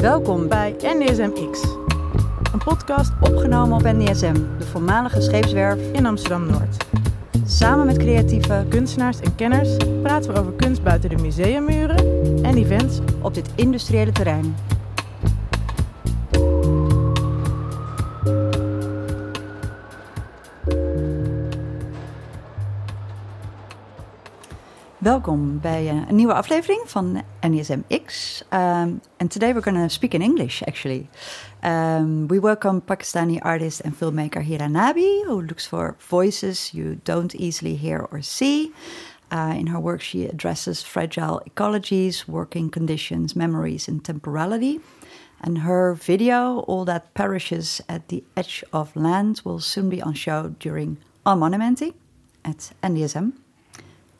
Welkom bij NDSM-X, Een podcast opgenomen op NDSM, de voormalige scheepswerf. in Amsterdam-Noord. Samen met creatieven Kunstenaars en kenners praten we over kunst buiten de museummuren en events. op dit industriële terrein. Welkom bij uh, een nieuwe aflevering van NESM X. Um, and today we're going to speak in English, actually. Um, we welcome Pakistani artist and filmmaker Hira Nabi, who looks for voices you don't easily hear or see. Uh, in her work, she addresses fragile ecologies, working conditions, memories, and temporality. And her video, All That Perishes at the Edge of Land, will soon be on show during On Monumenting at NDSM.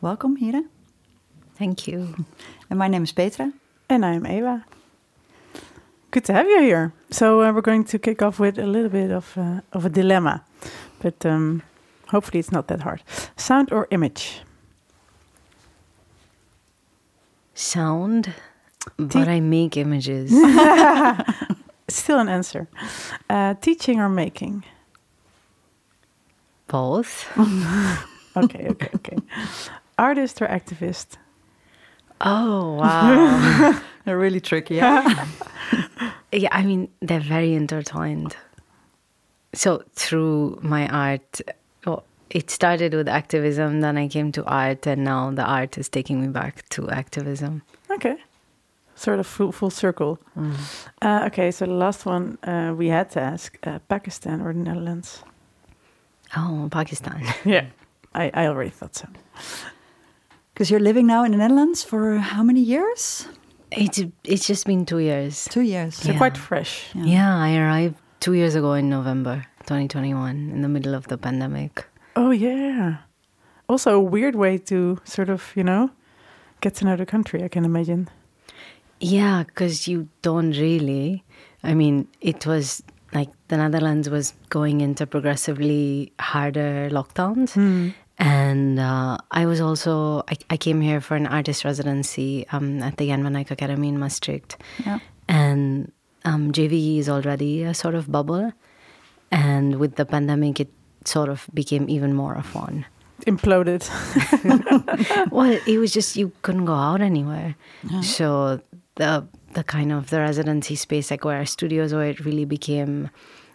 Welcome, Hira. Thank you. And my name is Petra. And I'm Eva. Good to have you here. So uh, we're going to kick off with a little bit of uh, of a dilemma, but um, hopefully it's not that hard. Sound or image? Sound, but Te- I make images. Still an answer. Uh, teaching or making? Both. Okay, okay, okay. Artist or activist? Oh, wow. They're really tricky. Yeah? yeah, I mean, they're very intertwined. So, through my art, well, it started with activism, then I came to art, and now the art is taking me back to activism. Okay. Sort of full, full circle. Mm. Uh, okay, so the last one uh, we had to ask uh, Pakistan or the Netherlands? Oh, Pakistan. Yeah, I, I already thought so. Because you're living now in the Netherlands for how many years? It's, it's just been two years. Two years. So Yeah. quite fresh. Yeah, I arrived two years ago in November 2021 in the middle of the pandemic. Oh, yeah. Also, a weird way to sort of, you know, get to know the country, I can imagine. Yeah, because you don't really. I mean, it was like the Netherlands was going into progressively harder lockdowns. Hmm. And uh, I was also, I, I came here for an artist residency um, at the Jan van Eyck Academy in Maastricht. Yeah. And um, JVE is already a sort of bubble. And with the pandemic, it sort of became even more of one. Imploded. well, it was just you couldn't go out anywhere. So the the kind of the residency space, like where our studios were, it really became,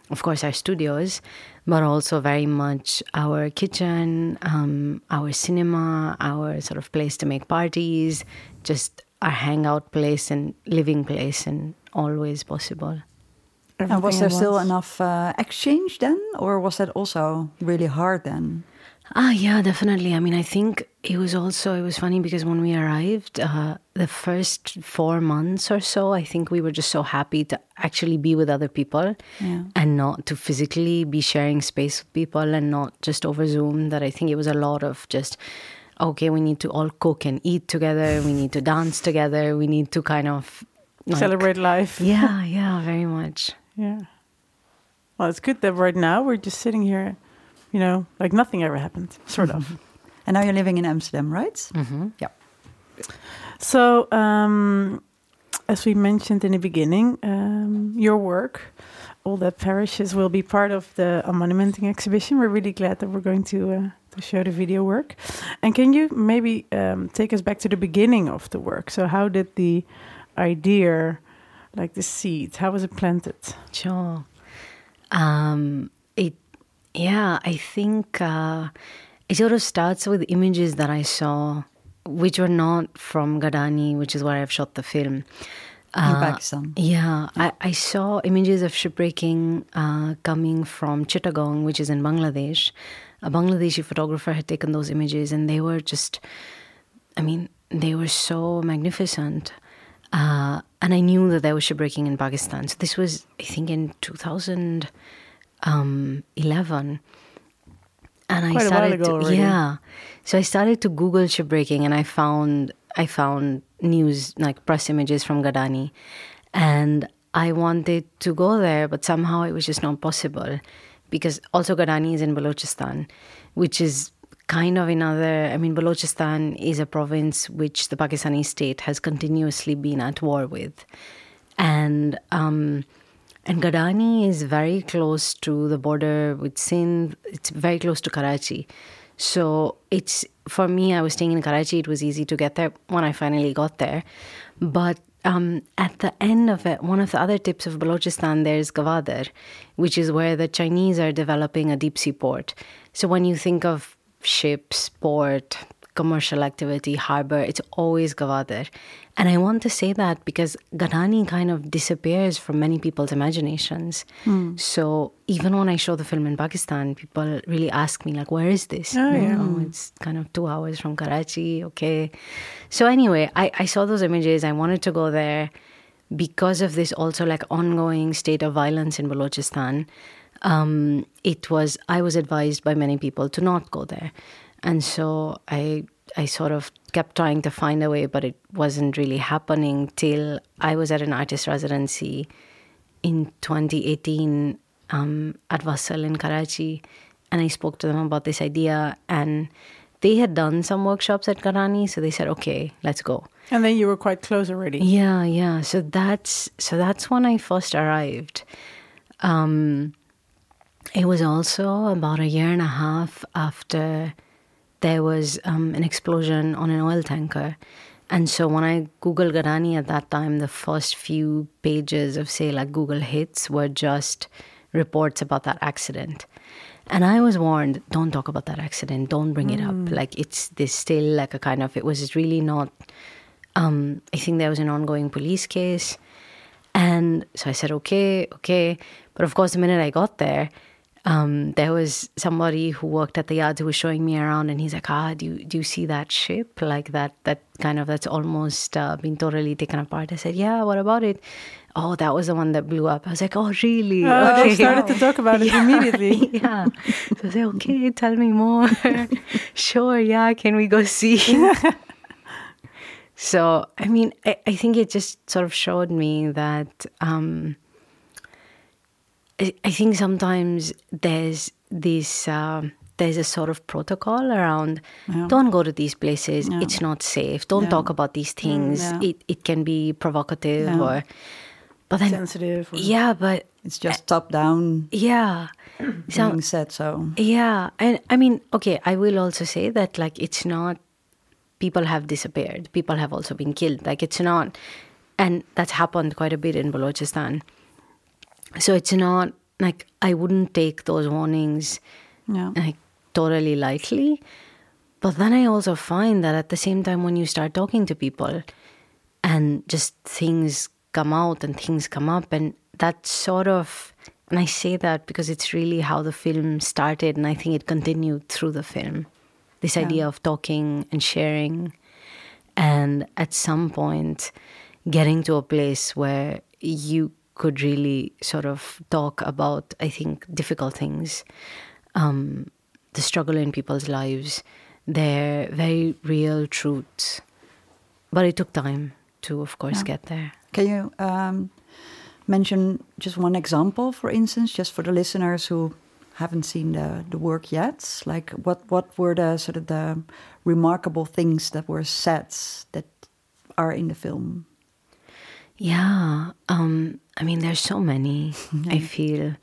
of course, our studios, but also very much our kitchen, um, our cinema, our sort of place to make parties, just our hangout place and living place, and always possible. And was there still enough uh, exchange then? Or was that also really hard then? Ah, yeah, definitely. I mean, I think it was also it was funny because when we arrived, uh, the first four months or so, I think we were just so happy to actually be with other people Yeah. and not to physically be sharing space with people and not just over Zoom. That I think it was a lot of just okay, we need to all cook and eat together. We need to dance together. We need to kind of like- Celebrate life. Yeah, yeah, very much. Yeah. Well, it's good that right now we're just sitting here, you know, like nothing ever happened, sort of. And now you're living in Amsterdam, right? hmm Yeah. So, um, as we mentioned in the beginning, um, your work, all that perishes, will be part of the Unmonumenting exhibition. We're really glad that we're going to uh, to show the video work. And can you maybe um, take us back to the beginning of the work? So, how did the idea, like the seed, how was it planted? Sure. Um, it, yeah, I think uh, it sort of starts with images that I saw, which were not from Gadani, which is where I've shot the film. In Uh, Pakistan. Yeah, I, I saw images of shipbreaking uh, coming from Chittagong, which is in Bangladesh. A Bangladeshi photographer had taken those images, and they were just, I mean, they were so magnificent. Uh, and I knew that there was shipbreaking in Pakistan. So this was, I think, in 2011. And I Quite while started to, yeah. So I started to Google ship breaking, and I found I found news like press images from Gadani, and I wanted to go there, but somehow it was just not possible because also Gadani is in Balochistan, which is kind of another. I mean, Balochistan is a province which the Pakistani state has continuously been at war with. and um, and Gadani is very close to the border with Sindh. It's very close to Karachi. So it's for me. I was staying in Karachi. It was easy to get there when I finally got there. But um, at the end of it, one of the other tips of Balochistan, there's Gwadar, which is where the Chinese are developing a deep sea port. So when you think of ships, port, commercial activity, harbor, it's always Gwadar. And I want to say that because Gadani kind of disappears from many people's imaginations. Mm. So even when I show the film in Pakistan, people really ask me, like, where is this? Oh, yeah. Oh, it's kind of two hours from Karachi. Okay. So anyway, I, I saw those images. I wanted to go there because of this also like ongoing state of violence in Balochistan. Um, it was, I was advised by many people to not go there. And so I I sort of kept trying to find a way, but it wasn't really happening till I was at an artist residency in 2018 um, at Vasl in Karachi, and I spoke to them about this idea, and they had done some workshops at Gadani, so they said, "Okay, let's go." And then you were quite close already. Yeah, yeah. So that's so that's when I first arrived. Um, it was also about a year and a half after there was um, an explosion on an oil tanker. And so when I Googled Gadani at that time, the first few pages of, say, like Google Hits were just reports about that accident. And I was warned, don't talk about that accident, don't bring mm. it up. Like it's this still like a kind of, it was really not, um, I think there was an ongoing police case. And so I said, okay, okay. But of course, the minute I got there, um, there was somebody who worked at the yards who was showing me around, and he's like, "Ah, do you do you see that ship? Like that that kind of that's almost uh, been totally taken apart." I said, "Yeah, what about it?" Oh, that was the one that blew up. I was like, "Oh, really?" Oh, okay. They started to talk about it yeah, immediately. yeah. So I said, "Okay, tell me more." sure, yeah. Can we go see? so, I mean, I, I, think it just sort of showed me that. Um, I think sometimes there's this. Uh, there's a sort of protocol around yeah. don't go to these places yeah. it's not safe don't yeah. talk about these things it, it can be provocative or but then sensitive or, yeah but it's just uh, top down yeah so, being said so yeah and i mean okay i will also say that like it's not people have disappeared people have also been killed like it's not and that's happened quite a bit in balochistan so it's not like I wouldn't take those warnings yeah. like totally lightly. But then I also find that at the same time, when you start talking to people and just things come out and things come up, and that sort of, and I say that because it's really how the film started, and I think it continued through the film. This yeah. idea of talking and sharing, and at some point, getting to a place where you could really sort of talk about, I think, difficult things, um, the struggle in people's lives, their very real truths. But it took time to, of course, yeah. get there. Can you um, mention just one example, for instance, just for the listeners who haven't seen the, the work yet? Like, what, what were the sort of the remarkable things that were said that are in the film? Yeah, um, I mean, there's so many, mm-hmm. I feel,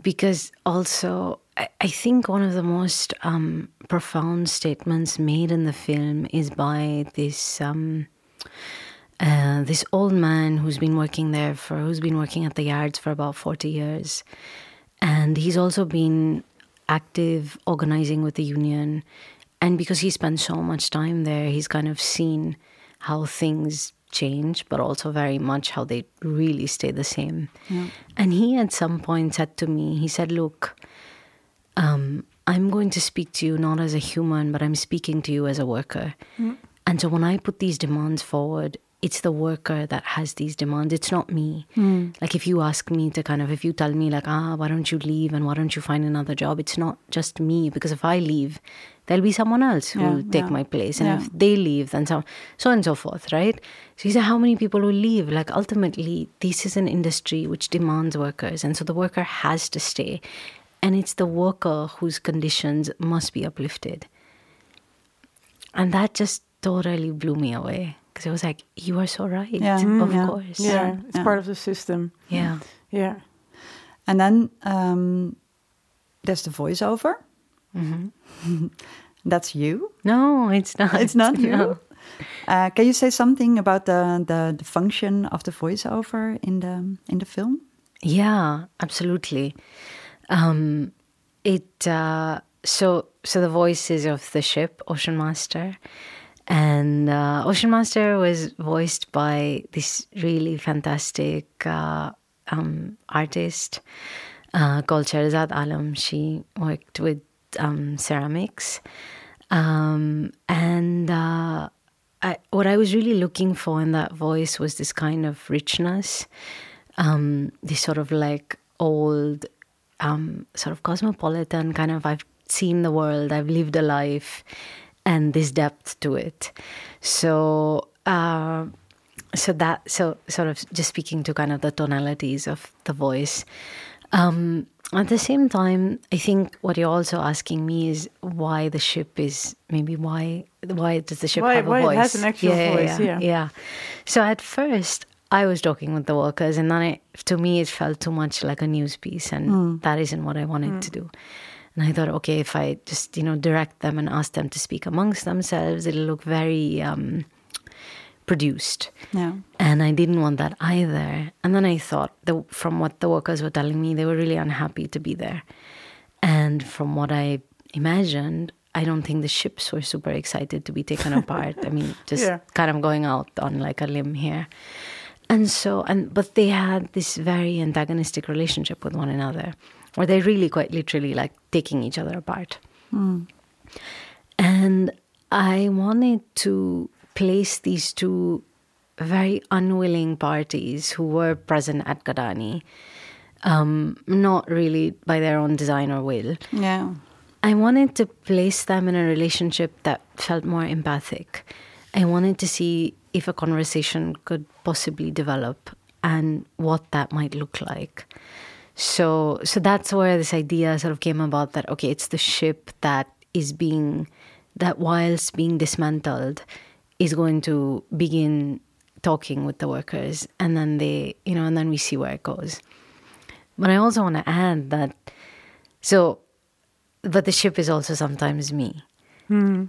because also I, I think one of the most um, profound statements made in the film is by this. Um, uh, this old man who's been working there for who's been working at the yards for about 40 years and he's also been active organizing with the union and because he spent so much time there he's kind of seen how things change, but also very much how they really stay the same. Yeah. And he at some point said to me, he said, Look, um, I'm going to speak to you not as a human, but I'm speaking to you as a worker. Mm. And so when I put these demands forward, it's the worker that has these demands. It's not me. Mm. Like if you ask me to kind of, if you tell me like, ah, why don't you leave and why don't you find another job? It's not just me because if I leave, there'll be someone else who will take yeah. my place, and yeah. if they leave, then so so on and so forth, right? So he said, how many people will leave? Like ultimately, this is an industry which demands workers, and so the worker has to stay, and it's the worker whose conditions must be uplifted, and that just totally blew me away because I was like, you are so right. Yeah. Of Mm, yeah. course. Yeah, Yeah, it's yeah. part of the system. Yeah. Yeah. And then um, there's the voiceover. Hmm That's you. No, it's not. It's not you. No. Uh, can you say something about the, the the function of the voiceover in the in the film? Yeah, absolutely. Um, it uh, so so the voices of the ship Ocean Master, and uh, Ocean Master was voiced by this really fantastic uh, um, artist uh, called Sheherazade Alam. She worked with um, ceramics, um, and uh, I, what I was really looking for in that voice was this kind of richness, um, this sort of like old, um, sort of cosmopolitan kind of. I've seen the world, I've lived a life, and this depth to it. So. Uh, so that so sort of just speaking to kind of the tonalities of the voice um, at the same time i think what you're also asking me is why the ship is maybe why why does the ship Why- have a why it voice? has an actual voice, yeah, yeah. yeah. So at first i was talking with the workers and then it, to me it felt too much like a news piece and that isn't what i wanted to do. And i thought okay if i just you know direct them and ask them to speak amongst themselves it'll look very um, produced Yeah. and I didn't want that either. And then I thought, the, from what the workers were telling me, they were really unhappy to be there. And from what I imagined, I don't think the ships were super excited to be taken apart. I mean, just Yeah. kind of going out on like a limb here. And so, and but they had this very antagonistic relationship with one another, where they really quite literally like taking each other apart. Hmm. And I wanted to place these two very unwilling parties who were present at Gadani, um, not really by their own design or will. Yeah. I wanted to place them in a relationship that felt more empathic. I wanted to see if a conversation could possibly develop and what that might look like. So so that's where this idea sort of came about that okay, it's the ship that is being that whilst being dismantled is going to begin talking with the workers and then they you know and then we see where it goes. But I also want to add that so but the ship is also sometimes me.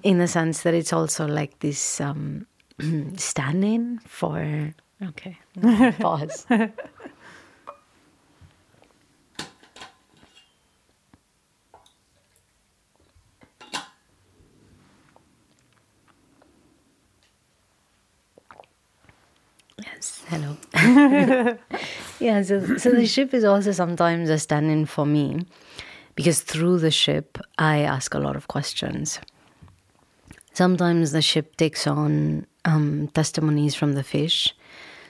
In the sense that it's also like this um, stand-in for okay. Pause yes hello. Yeah so, so the ship is also sometimes a stand-in for me because through the ship i ask a lot of questions. Sometimes the ship takes on um, testimonies from the fish.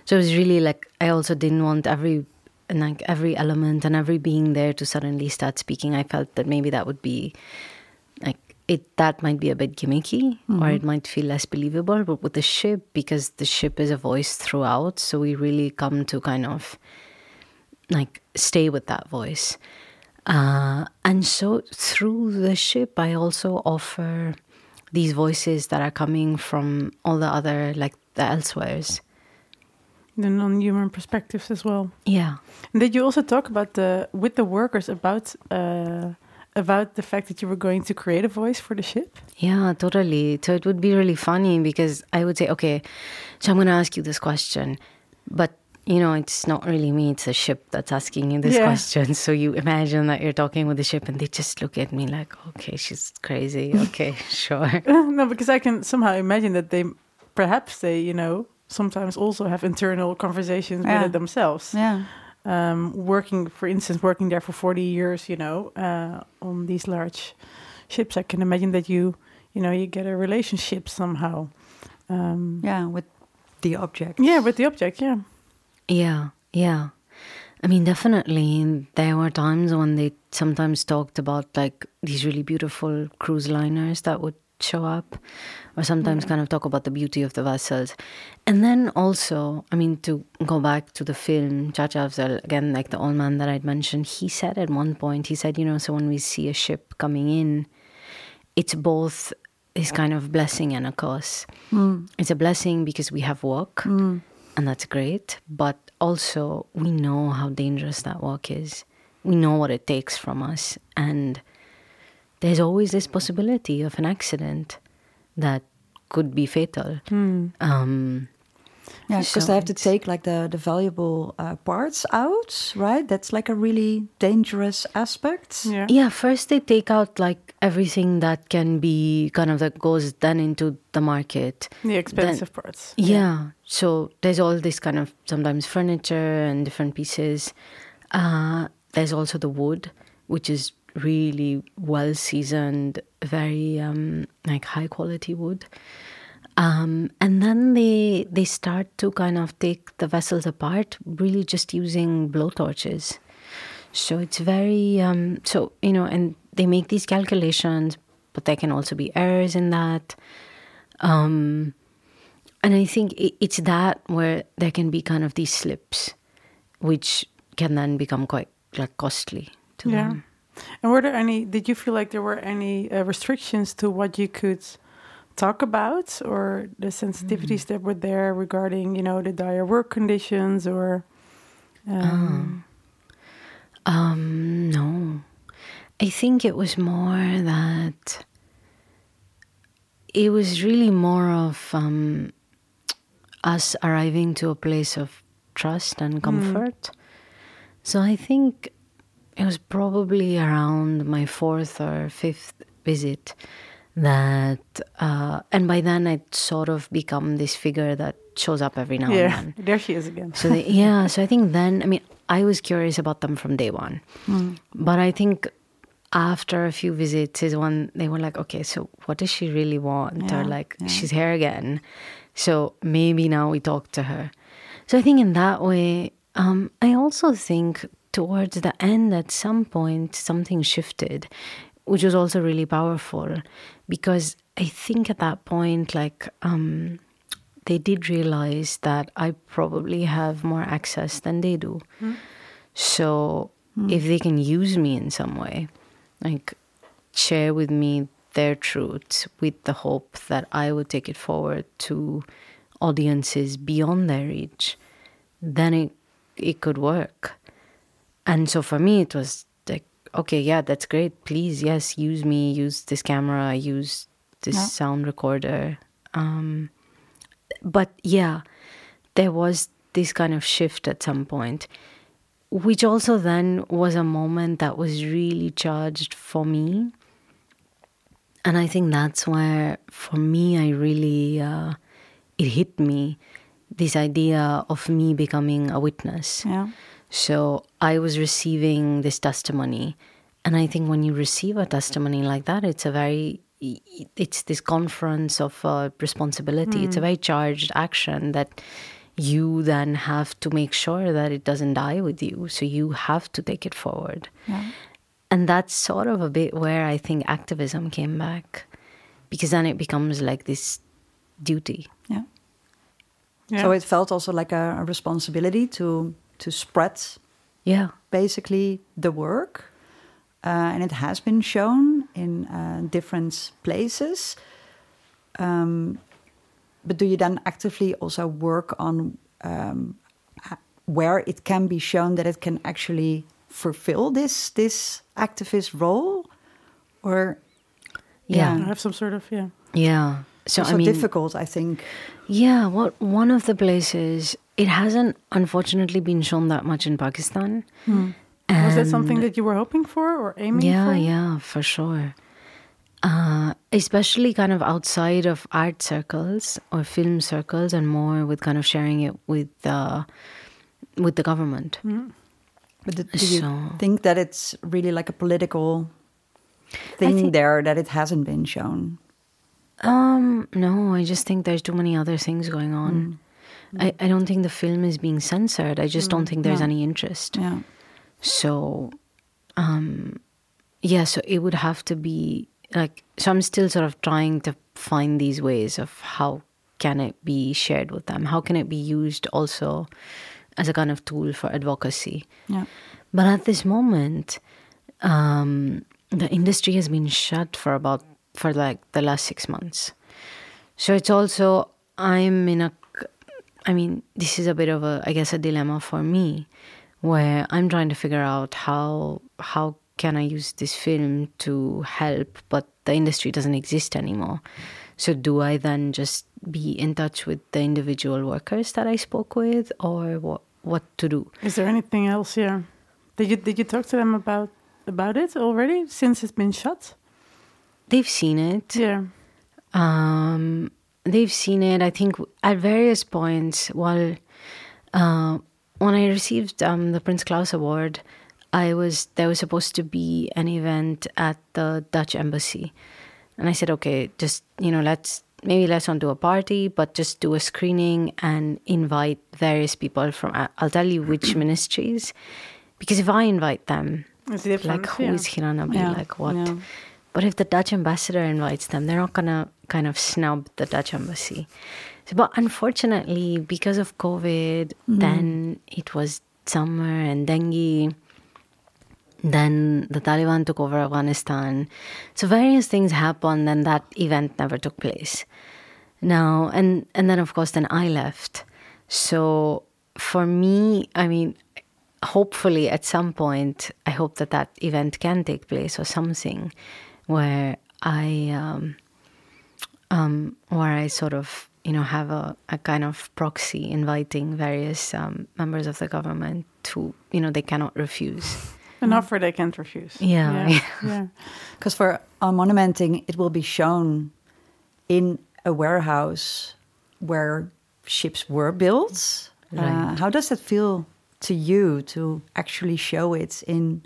So it was really like i also didn't want every and like every element and every being there to suddenly start speaking. I felt that maybe that would be it that might be a bit gimmicky or it might feel less believable but with the ship because the ship is a voice throughout so we really come to kind of like stay with that voice. Uh, and so through the ship i also offer these voices that are coming from all the other like the elsewheres. The non-human perspectives as well. yeah. And did you also talk about the with the workers about uh, about the fact that you were going to create a voice for the ship? Yeah, totally. So it would be really funny because I would say, okay, so I'm going to ask you this question, but you know, it's not really me, it's the ship that's asking you this Yeah. question. So you imagine that you're talking with the ship and they just look at me like, okay, she's crazy. Okay, sure. no, because I can somehow imagine that they perhaps they you know sometimes also have internal conversations Yeah. with it themselves. Yeah. Um, working, for instance, working there for 40 years, you know, uh, on these large ships, I can imagine that you, you know, you get a relationship somehow. Um, Yeah. With the object. yeah, with the object, yeah. Yeah, yeah. I mean, definitely, there were times when they sometimes talked about like these really beautiful cruise liners that would show up, or sometimes kind of talk about the beauty of the vessels. And then also, I mean, to go back to the film, Chacha Afzal, again, like the old man that I'd mentioned, he said at one point, he said, you know, so when we see a ship coming in, it's both this kind of blessing and a curse. Mm. It's a blessing because we have work, Mm. and that's great. But also, we know how dangerous that work is. We know what it takes from us, and there's always this possibility of an accident that could be fatal. Um, Yeah, because So they have to take like the the valuable uh, parts out, right? That's like a really dangerous aspect. Yeah. yeah, first they take out like everything that can be kind of that goes then into the market. The expensive parts. Yeah. So there's all this kind of sometimes furniture and different pieces. Uh, there's also the wood, which is really well seasoned, very um, like high quality wood. Um, and then they they start to kind of take the vessels apart, really just using blowtorches. So it's very um, so you know, and they make these calculations, but there can also be errors in that. Um, and I think i it's that where there can be kind of these slips, which can then become quite like costly to Yeah. them. And were there any? Did you feel like there were any uh, restrictions to what you could talk about, or the sensitivities that were there regarding, you know, the dire work conditions, or? Um, Um, no. I think it was more that it was really more of um, us arriving to a place of trust and comfort. So I think it was probably around my fourth or fifth visit that, uh, and by then I'd sort of become this figure that shows up every now yeah, and then. there she is again. So they, yeah, so I think then I mean I was curious about them from day one, but I think after a few visits is when they were like, okay, so what does she really want? Yeah, or like yeah. she's here again, so maybe now we talk to her. So I think in that way, um, I also think towards the end at some point something shifted, which was also really powerful because I think at that point like. Um, they did realize that I probably have more access than they do. So if they can use me in some way, like share with me their truths with the hope that I would take it forward to audiences beyond their reach, then it it could work. And so for me it was like, okay, yeah, that's great. Please, yes, use me, use this camera, use this Yeah. sound recorder. Um, but yeah, there was this kind of shift at some point, which also then was a moment that was really charged for me. And I think that's where, for me, I really, uh, it hit me this idea of me becoming a witness. Yeah. So I was receiving this testimony. And I think when you receive a testimony like that, it's a very, it's this conference of uh, responsibility. It's a very charged action that you then have to make sure that it doesn't die with you. So you have to take it forward. Yeah. And that's sort of a bit where I think activism came back because then it becomes like this duty. Yeah. Yeah. So it felt also like a, a responsibility to to spread Yeah. basically the work, uh, and it has been shown in uh, different places. Um, but do you then actively also work on um, where it can be shown that it can actually fulfill this this activist role, or Yeah. I have some sort of yeah. Yeah. So also I mean, difficult? I think. Yeah, what one of the places it hasn't unfortunately been shown that much in Pakistan. Was that something that you were hoping for or aiming yeah, for? yeah, yeah, for sure. Uh, especially kind of outside of art circles or film circles, and more with kind of sharing it with uh, with the government. But do, do you So- think that it's really like a political thing there that it hasn't been shown? Um, no, I just think there's too many other things going on. I, I don't think the film is being censored. I just don't think there's no. any interest. Yeah. So, um, yeah, so it would have to be like, so I'm still sort of trying to find these ways of how can it be shared with them? How can it be used also as a kind of tool for advocacy? Yeah. But at this moment, um, the industry has been shut for about for like the last six months. So it's also I'm in a I mean, this is a bit of a I guess a dilemma for me where I'm trying to figure out how how can I use this film to help, but the industry doesn't exist anymore. So do I then just be in touch with the individual workers that I spoke with, or what what to do? Is there anything else? here? did you did you talk to them about about it already since it's been shot? They've seen it. Yeah. Um, they've seen it. I think at various points while. Uh, when I received um, the Prince Claus Award, I was there was supposed to be an event at the Dutch embassy, and I said, okay, just you know, let's maybe let's not do a party, but just do a screening and invite various people from. I'll tell you which ministries, because if I invite them, like who yeah. is Hira Nabi, Yeah, like what? yeah. But if the Dutch ambassador invites them, they're not gonna kind of snub the Dutch embassy. So, but unfortunately, because of COVID, mm-hmm. then it was summer and dengue. Then the Taliban took over Afghanistan. So various things happened, and that event never took place. Now, and and then of course, then I left. So for me, I mean, hopefully at some point, I hope that that event can take place or something, where I um, um, where I sort of you know have a, a kind of proxy inviting various um, members of the government to you know they cannot refuse. An offer they can't refuse. Yeah. Yeah. yeah. Because for unmonumenting, it will be shown in a warehouse where ships were built. Uh, Right. how does that feel to you to actually show it in,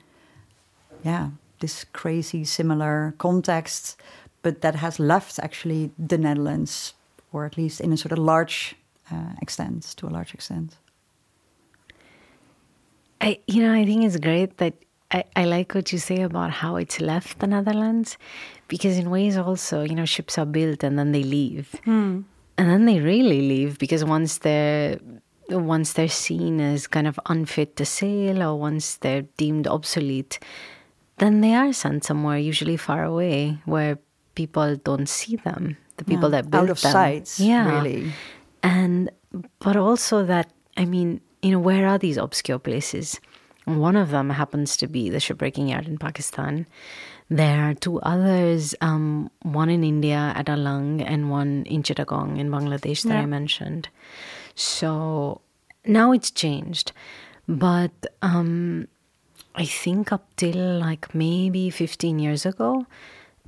yeah, this crazy similar context, but that has left actually the Netherlands, or at least in a sort of large uh, extent, to a large extent. I, you know, I think it's great that I, I like what you say about how it's left the Netherlands, because in ways also, you know, ships are built and then they leave, and then they really leave because once they're once they're seen as kind of unfit to sail or once they're deemed obsolete, then they are sent somewhere, usually far away, where people don't see them. The people Yeah, that built out of them. sight, yeah, really. and but also that I mean, you know, where are these obscure places? One of them happens to be the shipbreaking yard in Pakistan. There are two others, um, one in India at Alang and one in Chittagong in Bangladesh that I mentioned. So now it's changed, but um, I think up till like maybe 15 years ago,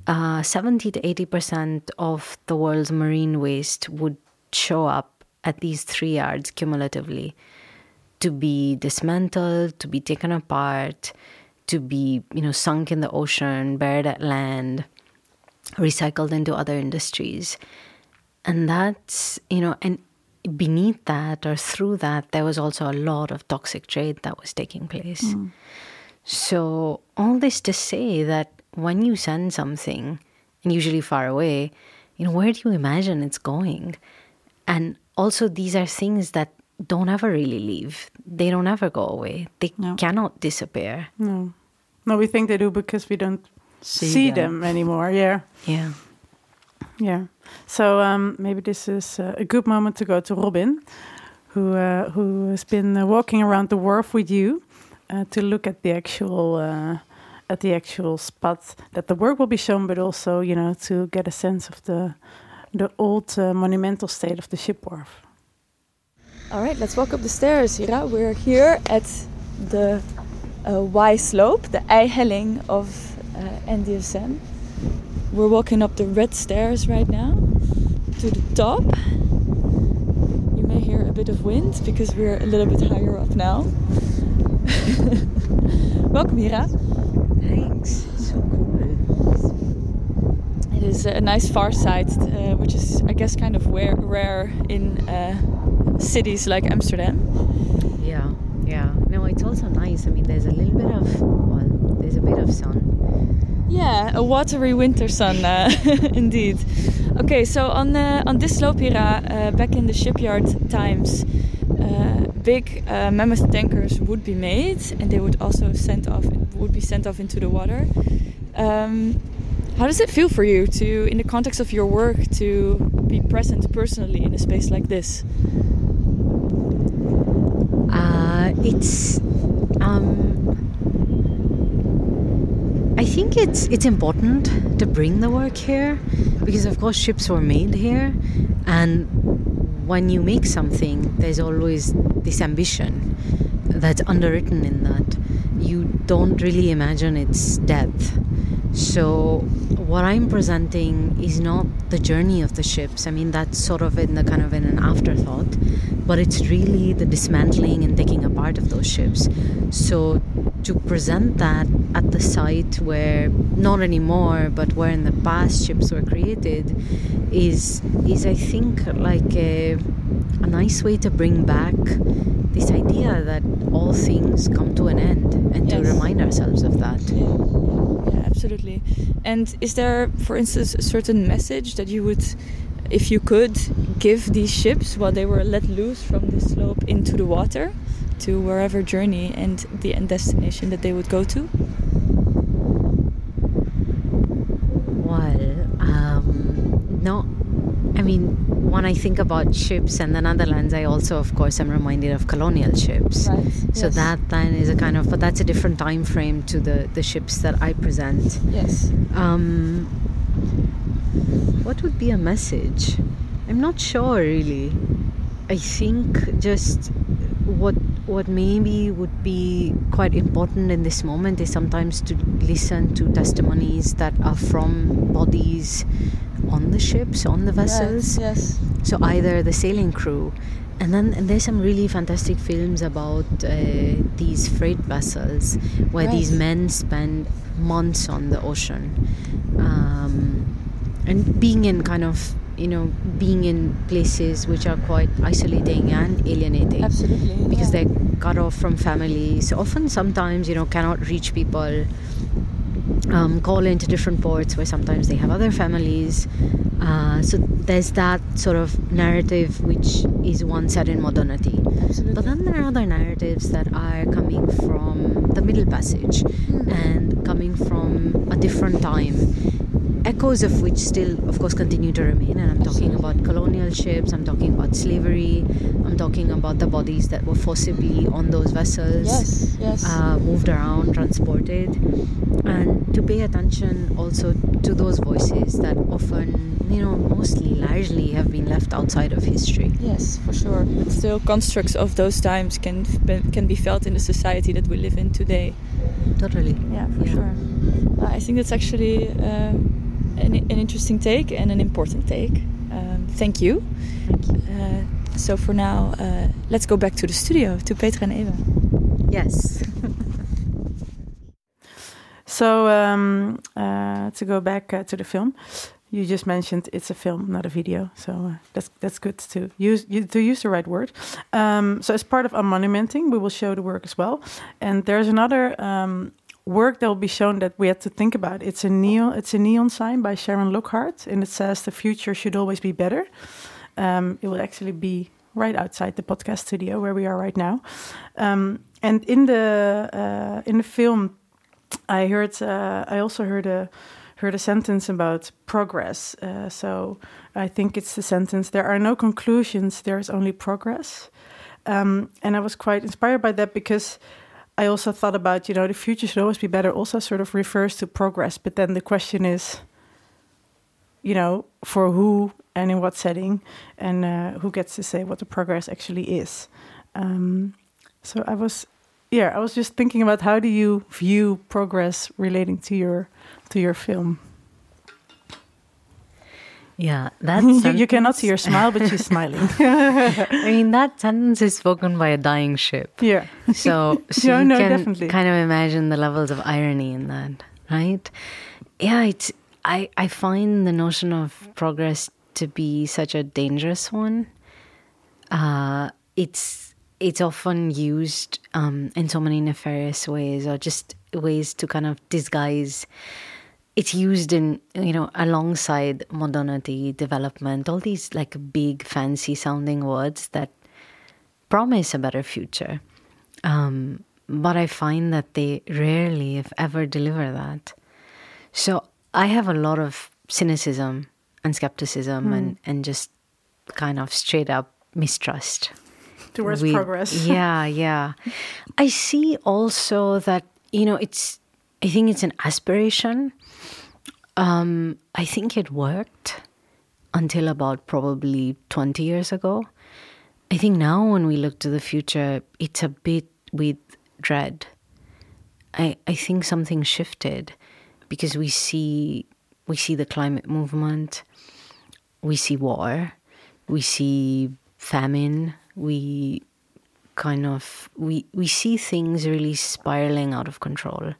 uh, 70 to 80 percent of the world's marine waste would show up at these three yards cumulatively. To be dismantled, to be taken apart, to be you know sunk in the ocean, buried at land, recycled into other industries, and that's you know and beneath that or through that there was also a lot of toxic trade that was taking place. So, all this to say that when you send something, and usually far away, you know, where do you imagine it's going? And also, these are things that don't ever really leave. They don't ever go away. They No. cannot disappear. No. No, we think they do because we don't See see, them. them. anymore. Yeah. Yeah. Yeah. So um, maybe this is uh, a good moment to go to Robin, who uh, who has been uh, walking around the wharf with you uh, to look at the actual uh, at the actual spot that the work will be shown, but also you know to get a sense of the the old uh, monumental state of the ship wharf. All right, let's walk up the stairs, Hira. We're here at the uh, Y slope, the IJ-helling of uh, NDSM. We're walking up the red stairs right now to the top. You may hear a bit of wind because we're a little bit higher up now. Welcome, Hira. Thanks. So cool. It is a nice far sight, uh, which is, I guess, kind of rare, rare in uh, cities like Amsterdam. Yeah. Yeah. No, it's also nice. I mean, there's a little bit of, well, there's a bit of sun. Yeah, a watery winter sun, uh, indeed. Okay, so on uh, on this slope here, uh, back in the shipyard times, uh, big uh, mammoth tankers would be made, and they would also sent off would be sent off into the water. Um, How does it feel for you to, in the context of your work, to be present personally in a space like this? Uh, it's. Um, I think it's it's important to bring the work here because of course ships were made here and when you make something there's always this ambition that's underwritten in that you don't really imagine its depth so what I'm presenting is not the journey of the ships. I mean that's sort of in the kind of in an afterthought, but it's really the dismantling and taking apart of those ships. So to present that at the site where not anymore, but where in the past ships were created, is is I think like a, a nice way to bring back this idea that all things come to an end and yes. to remind ourselves of that. Yeah absolutely. And is there, for instance, a certain message that you would, if you could, give these ships while they were let loose from the slope into the water to wherever journey and the end destination that they would go to? Well, um, no. I mean, when I think about ships and the Netherlands, I also, of course, am reminded of colonial ships. Right. So yes. that then is a kind of, but that's a different time frame to the the ships that I present. Yes. Um, what would be a message? I'm not sure really. I think just what what maybe would be quite important in this moment is sometimes to listen to testimonies that are from bodies on the ships, on the vessels. Yes. yes. So either the sailing crew, and then and there's some really fantastic films about uh, these freight vessels where right. these men spend months on the ocean, um, and being in kind of you know being in places which are quite isolating and alienating. Absolutely. Because yeah. they're cut off from families. Often, sometimes you know cannot reach people um, call into different ports where sometimes they have other families. Uh, so there's that sort of narrative which is one set in modernity. Absolutely. But then there are other narratives that are coming from the Middle Passage mm. and coming from a different time echoes of which still, of course, continue to remain. And I'm talking about colonial ships, I'm talking about slavery, I'm talking about the bodies that were forcibly on those vessels, yes, yes. Uh, moved around, transported, and to pay attention also to those voices that often, you know, mostly, largely have been left outside of history. Yes, for sure. Still, constructs of those times can can be felt in the society that we live in today. Totally. Yeah, for yeah. sure. Uh, I think that's actually. Uh, an, an interesting take and an important take. Um, thank you. Thank you. Uh, so for now, uh, let's go back to the studio to Petra and Eva. Yes. So um, uh, to go back uh, to the film, you just mentioned it's a film, not a video. So uh, that's that's good to use to use the right word. Um, so as part of unmonumenting, we will show the work as well. And there's another um, work that will be shown that we had to think about. It's a neon, it's a neon sign by Sharon Lockhart, and it says the future should always be better. Um, it will actually be right outside the podcast studio where we are right now. Um, and in the uh, in the film, I heard uh, I also heard a heard a sentence about progress. Uh, so I think it's the sentence: "There are no conclusions. There is only progress." Um, and I was quite inspired by that because I also thought about, you know, the future should always be better, also sort of refers to progress. But then the question is, you know, for who and in what setting, and uh, who gets to say what the progress actually is. Um, so I was, yeah, I was just thinking about how do you view progress relating to your to your film. Yeah, that you, you, cannot see her smile, but she's smiling. I mean, that sentence is spoken by a dying ship. Yeah. So, so yeah, you no, can definitely. kind of imagine the levels of irony in that, right? Yeah, it's. I I find the notion of progress to be such a dangerous one. Uh, it's it's often used um, in so many nefarious ways, or just ways to kind of disguise. It's used in you know alongside modernity development all these like big fancy sounding words that promise a better future. Um, but i find that they rarely if ever deliver that. So I have a lot of cynicism and skepticism and, and just kind of straight up mistrust Towards with- progress. Yeah, yeah. I see also that, you know, it's, I think it's an aspiration. Um, I think it worked until about probably 20 years ago. I think now when we look to the future, it's a bit with dread. I, I think something shifted because we see we see the climate movement, we see war, we see famine, we kind of we we see things really spiraling out of control.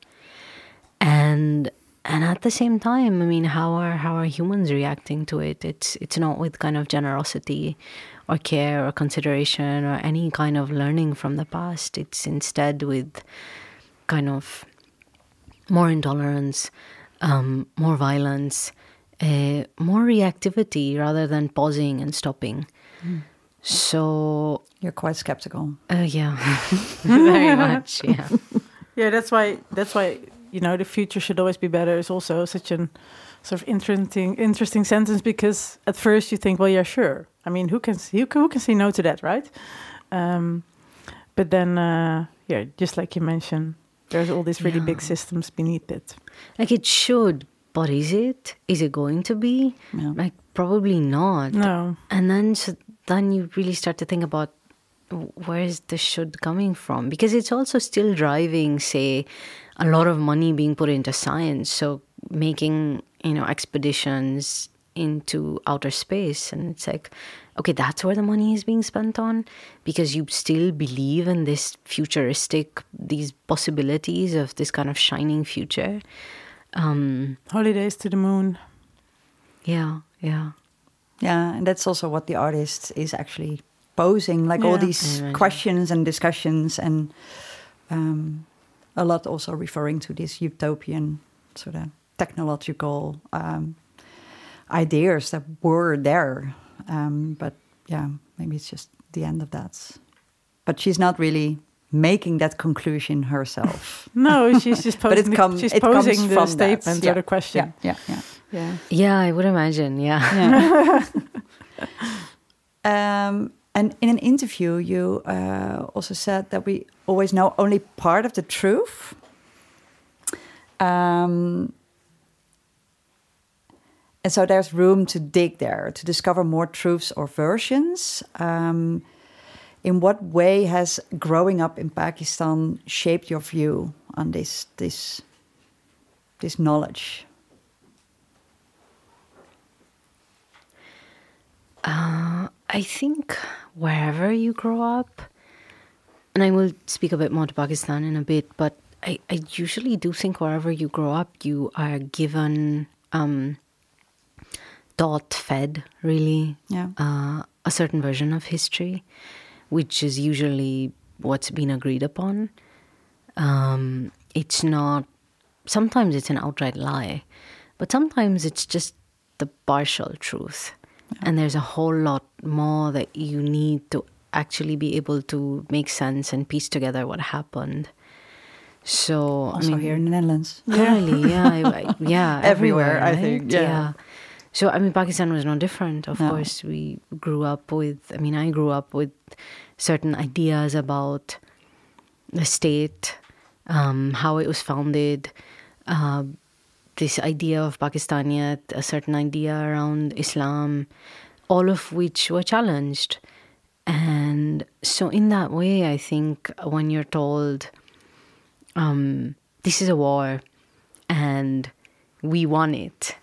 And and at the same time, I mean, how are how are humans reacting to it? It's it's not with kind of generosity or care or consideration or any kind of learning from the past. It's instead with kind of more intolerance, um, more violence, uh, more reactivity rather than pausing and stopping. So You're quite skeptical. uh, yeah, very much. Yeah, Yeah, that's why that's why you know the future should always be better is also such an sort of interesting interesting sentence because at first you think, well, yeah, sure. I mean, who can who can, who can say no to that, right? Um, but then, uh, yeah, just like you mentioned, there's all these really big systems beneath it. like it should, but is it? Is it going to be? Yeah. Like probably not. No, And then so then you really start to think about where is the should coming from? Because it's also still driving say a lot of money being put into science. So making you know expeditions into outer space. And it's like okay that's where the money is being spent on because you still believe in this futuristic these possibilities of this kind of shining future. Um holidays to the moon. yeah yeah Yeah, and that's also what the artist is actually posing, like all these I imagine. questions and discussions, and um, a lot also referring to this utopian sort of technological um, ideas that were there. Um, but yeah, maybe it's just the end of that. But she's not really making that conclusion herself. No, she's just But it posing. come- the, she's it comes the from that, statement yeah. or the question. yeah, yeah. Yeah. Yeah Yeah, i would imagine yeah Yeah. um, and in an interview, you uh, also said that we always know only part of the truth. Um, and so there's room to dig there, to discover more truths or versions. Um, in what way has growing up in Pakistan shaped your view on this this this knowledge? I think wherever you grow up, and I will speak a bit more to Pakistan in a bit, but I, I usually do think wherever you grow up, you are given, um, taught, fed, really, Yeah. uh, a certain version of history, which is usually what's been agreed upon. Um, it's not, sometimes it's an outright lie, but sometimes it's just the partial truth. And there's a whole lot more that you need to actually be able to make sense and piece together what happened. So, I mean, here in the Netherlands. Totally, yeah, I, I- yeah, Everywhere, I right? think, yeah. So I mean, Pakistan was no different. Of No. course, we grew up with. I mean, I grew up with certain ideas about the state, um, how it was founded, uh, this idea of Pakistaniyat, a certain idea around Islam, all of which were challenged. And so, in that way, I think when you're told, um, this is a war and we won it.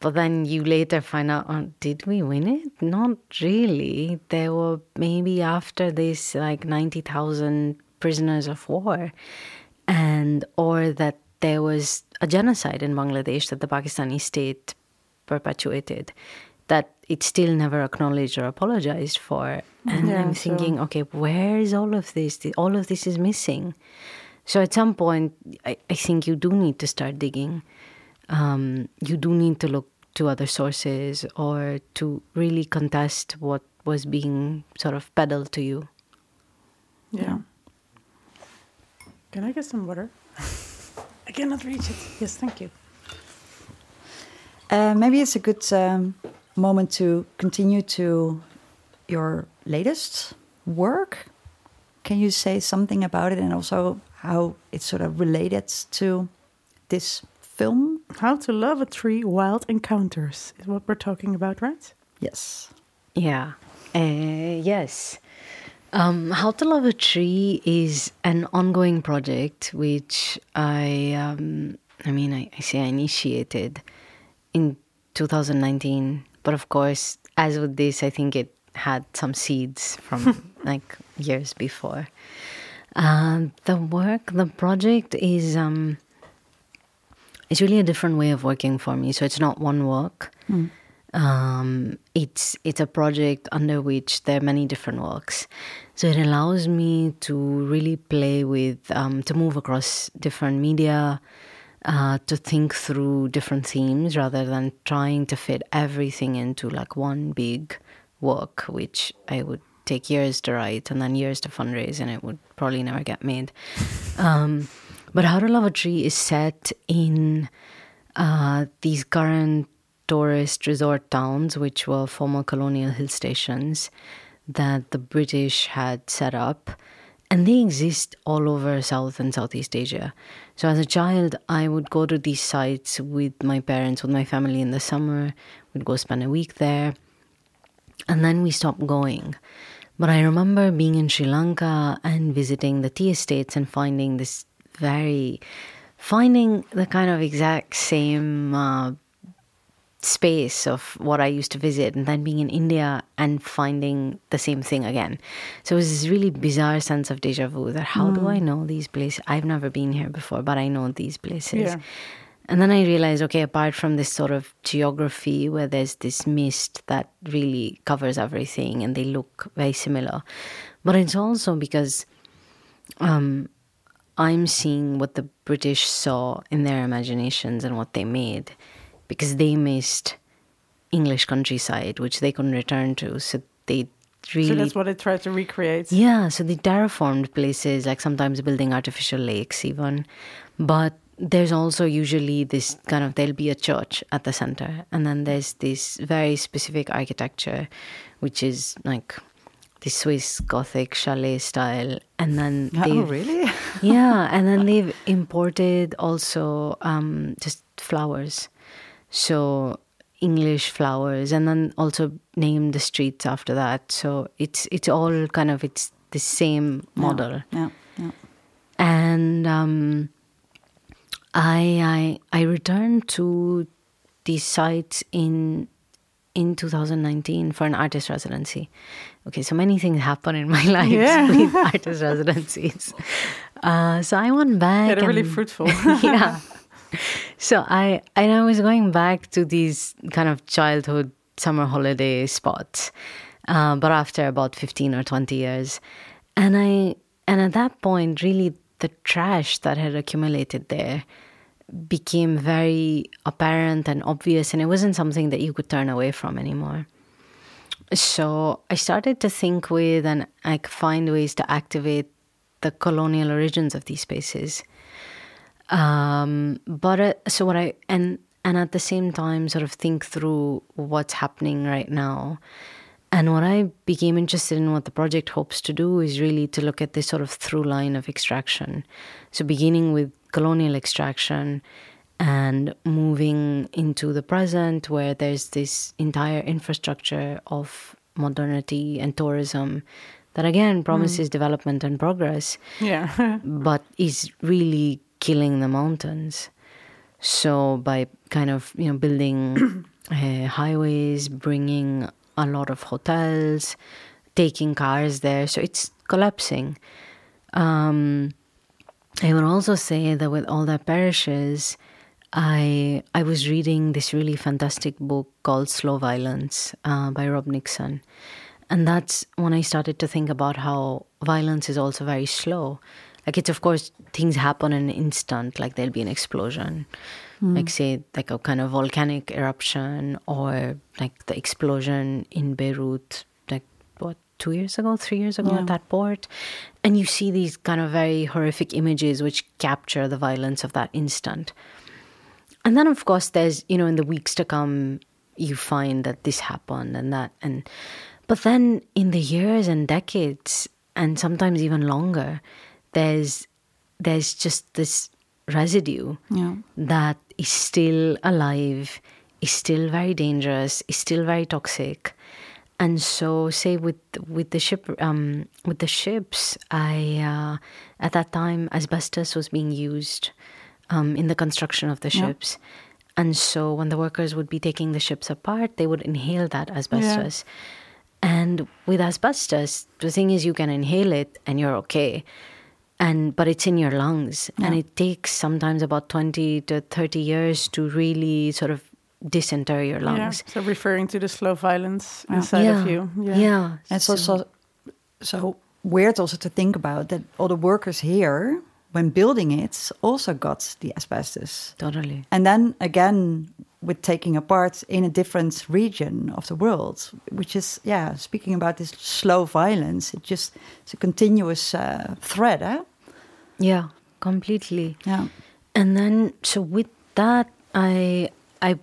But then you later find out, oh, did we win it? Not really. There were maybe after this like 90,000 prisoners of war, and or that there was a genocide in Bangladesh that the Pakistani state perpetuated that it still never acknowledged or apologized for. And Yeah, I'm so- thinking, okay, where is all of this? All of this is missing. So at some point, I, I think you do need to start digging. Um, you do need to look to other sources or to really contest what was being sort of peddled to you. Yeah. Can I get some water? I cannot reach it. Yes, thank you. Uh, maybe it's a good um, moment to continue to your latest work. Can you say something about it and also how it's sort of related to this film? How to Love a Tree Wild Encounters is what we're talking about, right? Yes. Yeah. Uh, yes. Um, How to Love a Tree is an ongoing project which I, um, I mean, I, I say I initiated in 2019, but of course, as with this, I think it had some seeds from like years before. Uh, the work, the project is um, it's really a different way of working for me. So it's not one work. Mm. Um, it's it's a project under which there are many different works. So it allows me to really play with, um, to move across different media, uh, to think through different themes rather than trying to fit everything into like one big work, which I would take years to write and then years to fundraise, and it would probably never get made. Um, but How to Love a Tree is set in uh, these current tourist resort towns, which were former colonial hill stations that the British had set up. And they exist all over South and Southeast Asia. So, as a child, I would go to these sites with my parents, with my family in the summer. We'd go spend a week there. And then we stopped going. But I remember being in Sri Lanka and visiting the tea estates and finding this very, finding the kind of exact same uh, space of what I used to visit, and then being in India and finding the same thing again. So it was this really bizarre sense of deja vu that how do I know these places? I've never been here before, but I know these places. Yeah. And then I realized, okay, apart from this sort of geography where there's this mist that really covers everything and they look very similar, but it's also because um, I'm seeing what the British saw in their imaginations and what they made because they missed English countryside, which they couldn't return to. So they really. So that's what I tried to recreate. Yeah, so they terraformed places, like sometimes building artificial lakes, even. But there's also usually this kind of there'll be a church at the center, and then there's this very specific architecture, which is like the Swiss Gothic chalet style, and then Oh, really? yeah, and then they've imported also um, just flowers, so English flowers, and then also named the streets after that. So it's it's all kind of it's the same model Yeah. yeah. and um, I, I I returned to these sites in in 2019 for an artist residency. Okay, so many things happen in my life Yeah. with artist residencies. Uh, so I went back. Yeah, they're really and- fruitful. yeah. So I and I was going back to these kind of childhood summer holiday spots, uh, but after about fifteen or twenty years, and I and at that point, really the trash that had accumulated there became very apparent and obvious, and it wasn't something that you could turn away from anymore. So I started to think with and like find ways to activate the colonial origins of these spaces. Um, but uh, so what I and and at the same time sort of think through what's happening right now. And what I became interested in, what the project hopes to do, is really to look at this sort of through line of extraction. So, beginning with colonial extraction and moving into the present, where there's this entire infrastructure of modernity and tourism that, again, promises development and progress yeah. but is really killing the mountains. So by kind of you know building uh, highways, bringing a lot of hotels, taking cars there, so it's collapsing. Um, I would also say that with all that perishes, I I was reading this really fantastic book called Slow Violence uh, by Rob Nixon, and that's when I started to think about how violence is also very slow. Like it's of course things happen in an instant, like there'll be an explosion, hmm. like say like a kind of volcanic eruption or like the explosion in Beirut, like what two years ago, three years ago Yeah. at that port, and you see these kind of very horrific images which capture the violence of that instant. and then of course there's you know in the weeks to come you find that this happened and that and but then in the years and decades and sometimes even longer there's there's just this residue Yeah. that is still alive is still very dangerous is still very toxic. And so say with with the ship um, with the ships i uh, at that time asbestos was being used um, in the construction of the Yeah. ships. And so when the workers would be taking the ships apart they would inhale that asbestos. And with asbestos the thing is you can inhale it and you're okay and but it's in your lungs and it takes sometimes about 20 to 30 years to really sort of disinter your Yeah. lungs So referring to the slow violence Yeah. inside yeah. of you. yeah, And it's so- also so weird also to think about that all the workers here, when building it, also got the asbestos. totally And then again, with taking apart in a different region of the world, which is, yeah, speaking about this slow violence, it just, it's a continuous uh, thread, eh? Yeah completely Yeah. and then so with that I I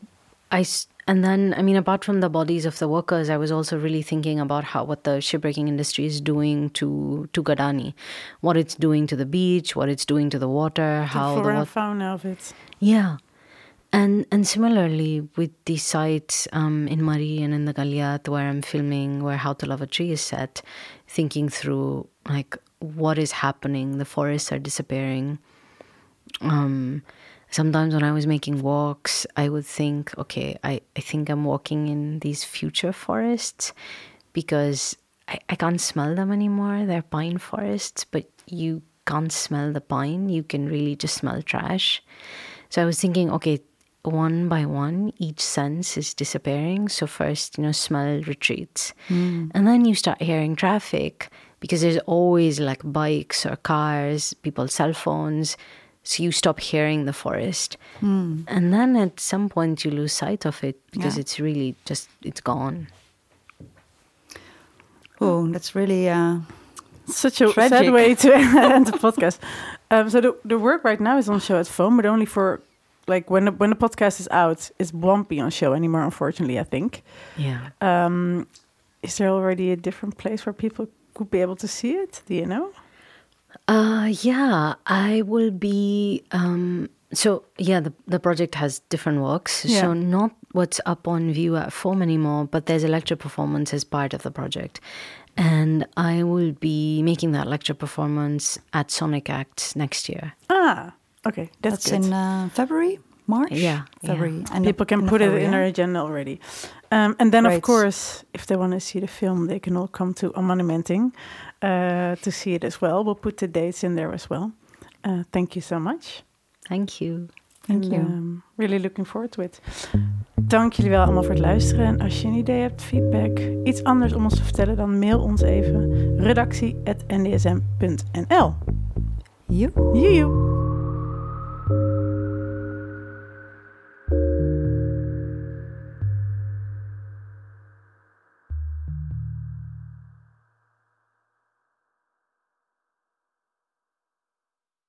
I and then i mean apart from the bodies of the workers i was also really thinking about how what the shipbreaking industry is doing to to Gadani what it's doing to the beach what it's doing to the water The how the flora and wat- fauna of it. yeah and and similarly with the sites um, in Murree and in the Galiyat where I'm filming where How to Love a Tree is set, thinking through like what is happening. The forests are disappearing. Um, sometimes when I was making walks, I would think, okay, I, I think I'm walking in these future forests because I, I can't smell them anymore. They're pine forests, but you can't smell the pine. You can really just smell trash. So I was thinking, okay, one by one, each sense is disappearing. So first, you know, smell retreats. And then you start hearing traffic because there's always like bikes or cars, people's cell phones. So you stop hearing the forest. And then at some point you lose sight of it because Yeah. it's really just, it's gone. Oh, that's really, uh, Such a sad way to end the podcast. Um, so the, the work right now is on show at Foam, but only for like when the, when the podcast is out, it won't be on show anymore. Unfortunately, I think. Yeah. Um, is there already a different place where people could be able to see it? Do you know? Uh, yeah, I will be. Um, so yeah, the the project has different works. Yeah. So not what's up on view at Foam anymore, but there's a lecture performance as part of the project, and I will be making that lecture performance at Sonic Acts next year. Ah, okay, that's, that's good. in uh, February, March? Yeah, February. yeah. And People can put it in their agenda already. Um, and then, of course, if they want to see the film, they can all come to Monumenting uh, to see it as well. We'll put the dates in there as well. Uh, thank you so much. Thank you. Thank And, you. um, really looking forward to it. Dank jullie wel allemaal voor het luisteren. En als je een idee hebt, feedback, iets anders om ons te vertellen, dan mail ons even redactie.ndsm.nl. You? Joejoe!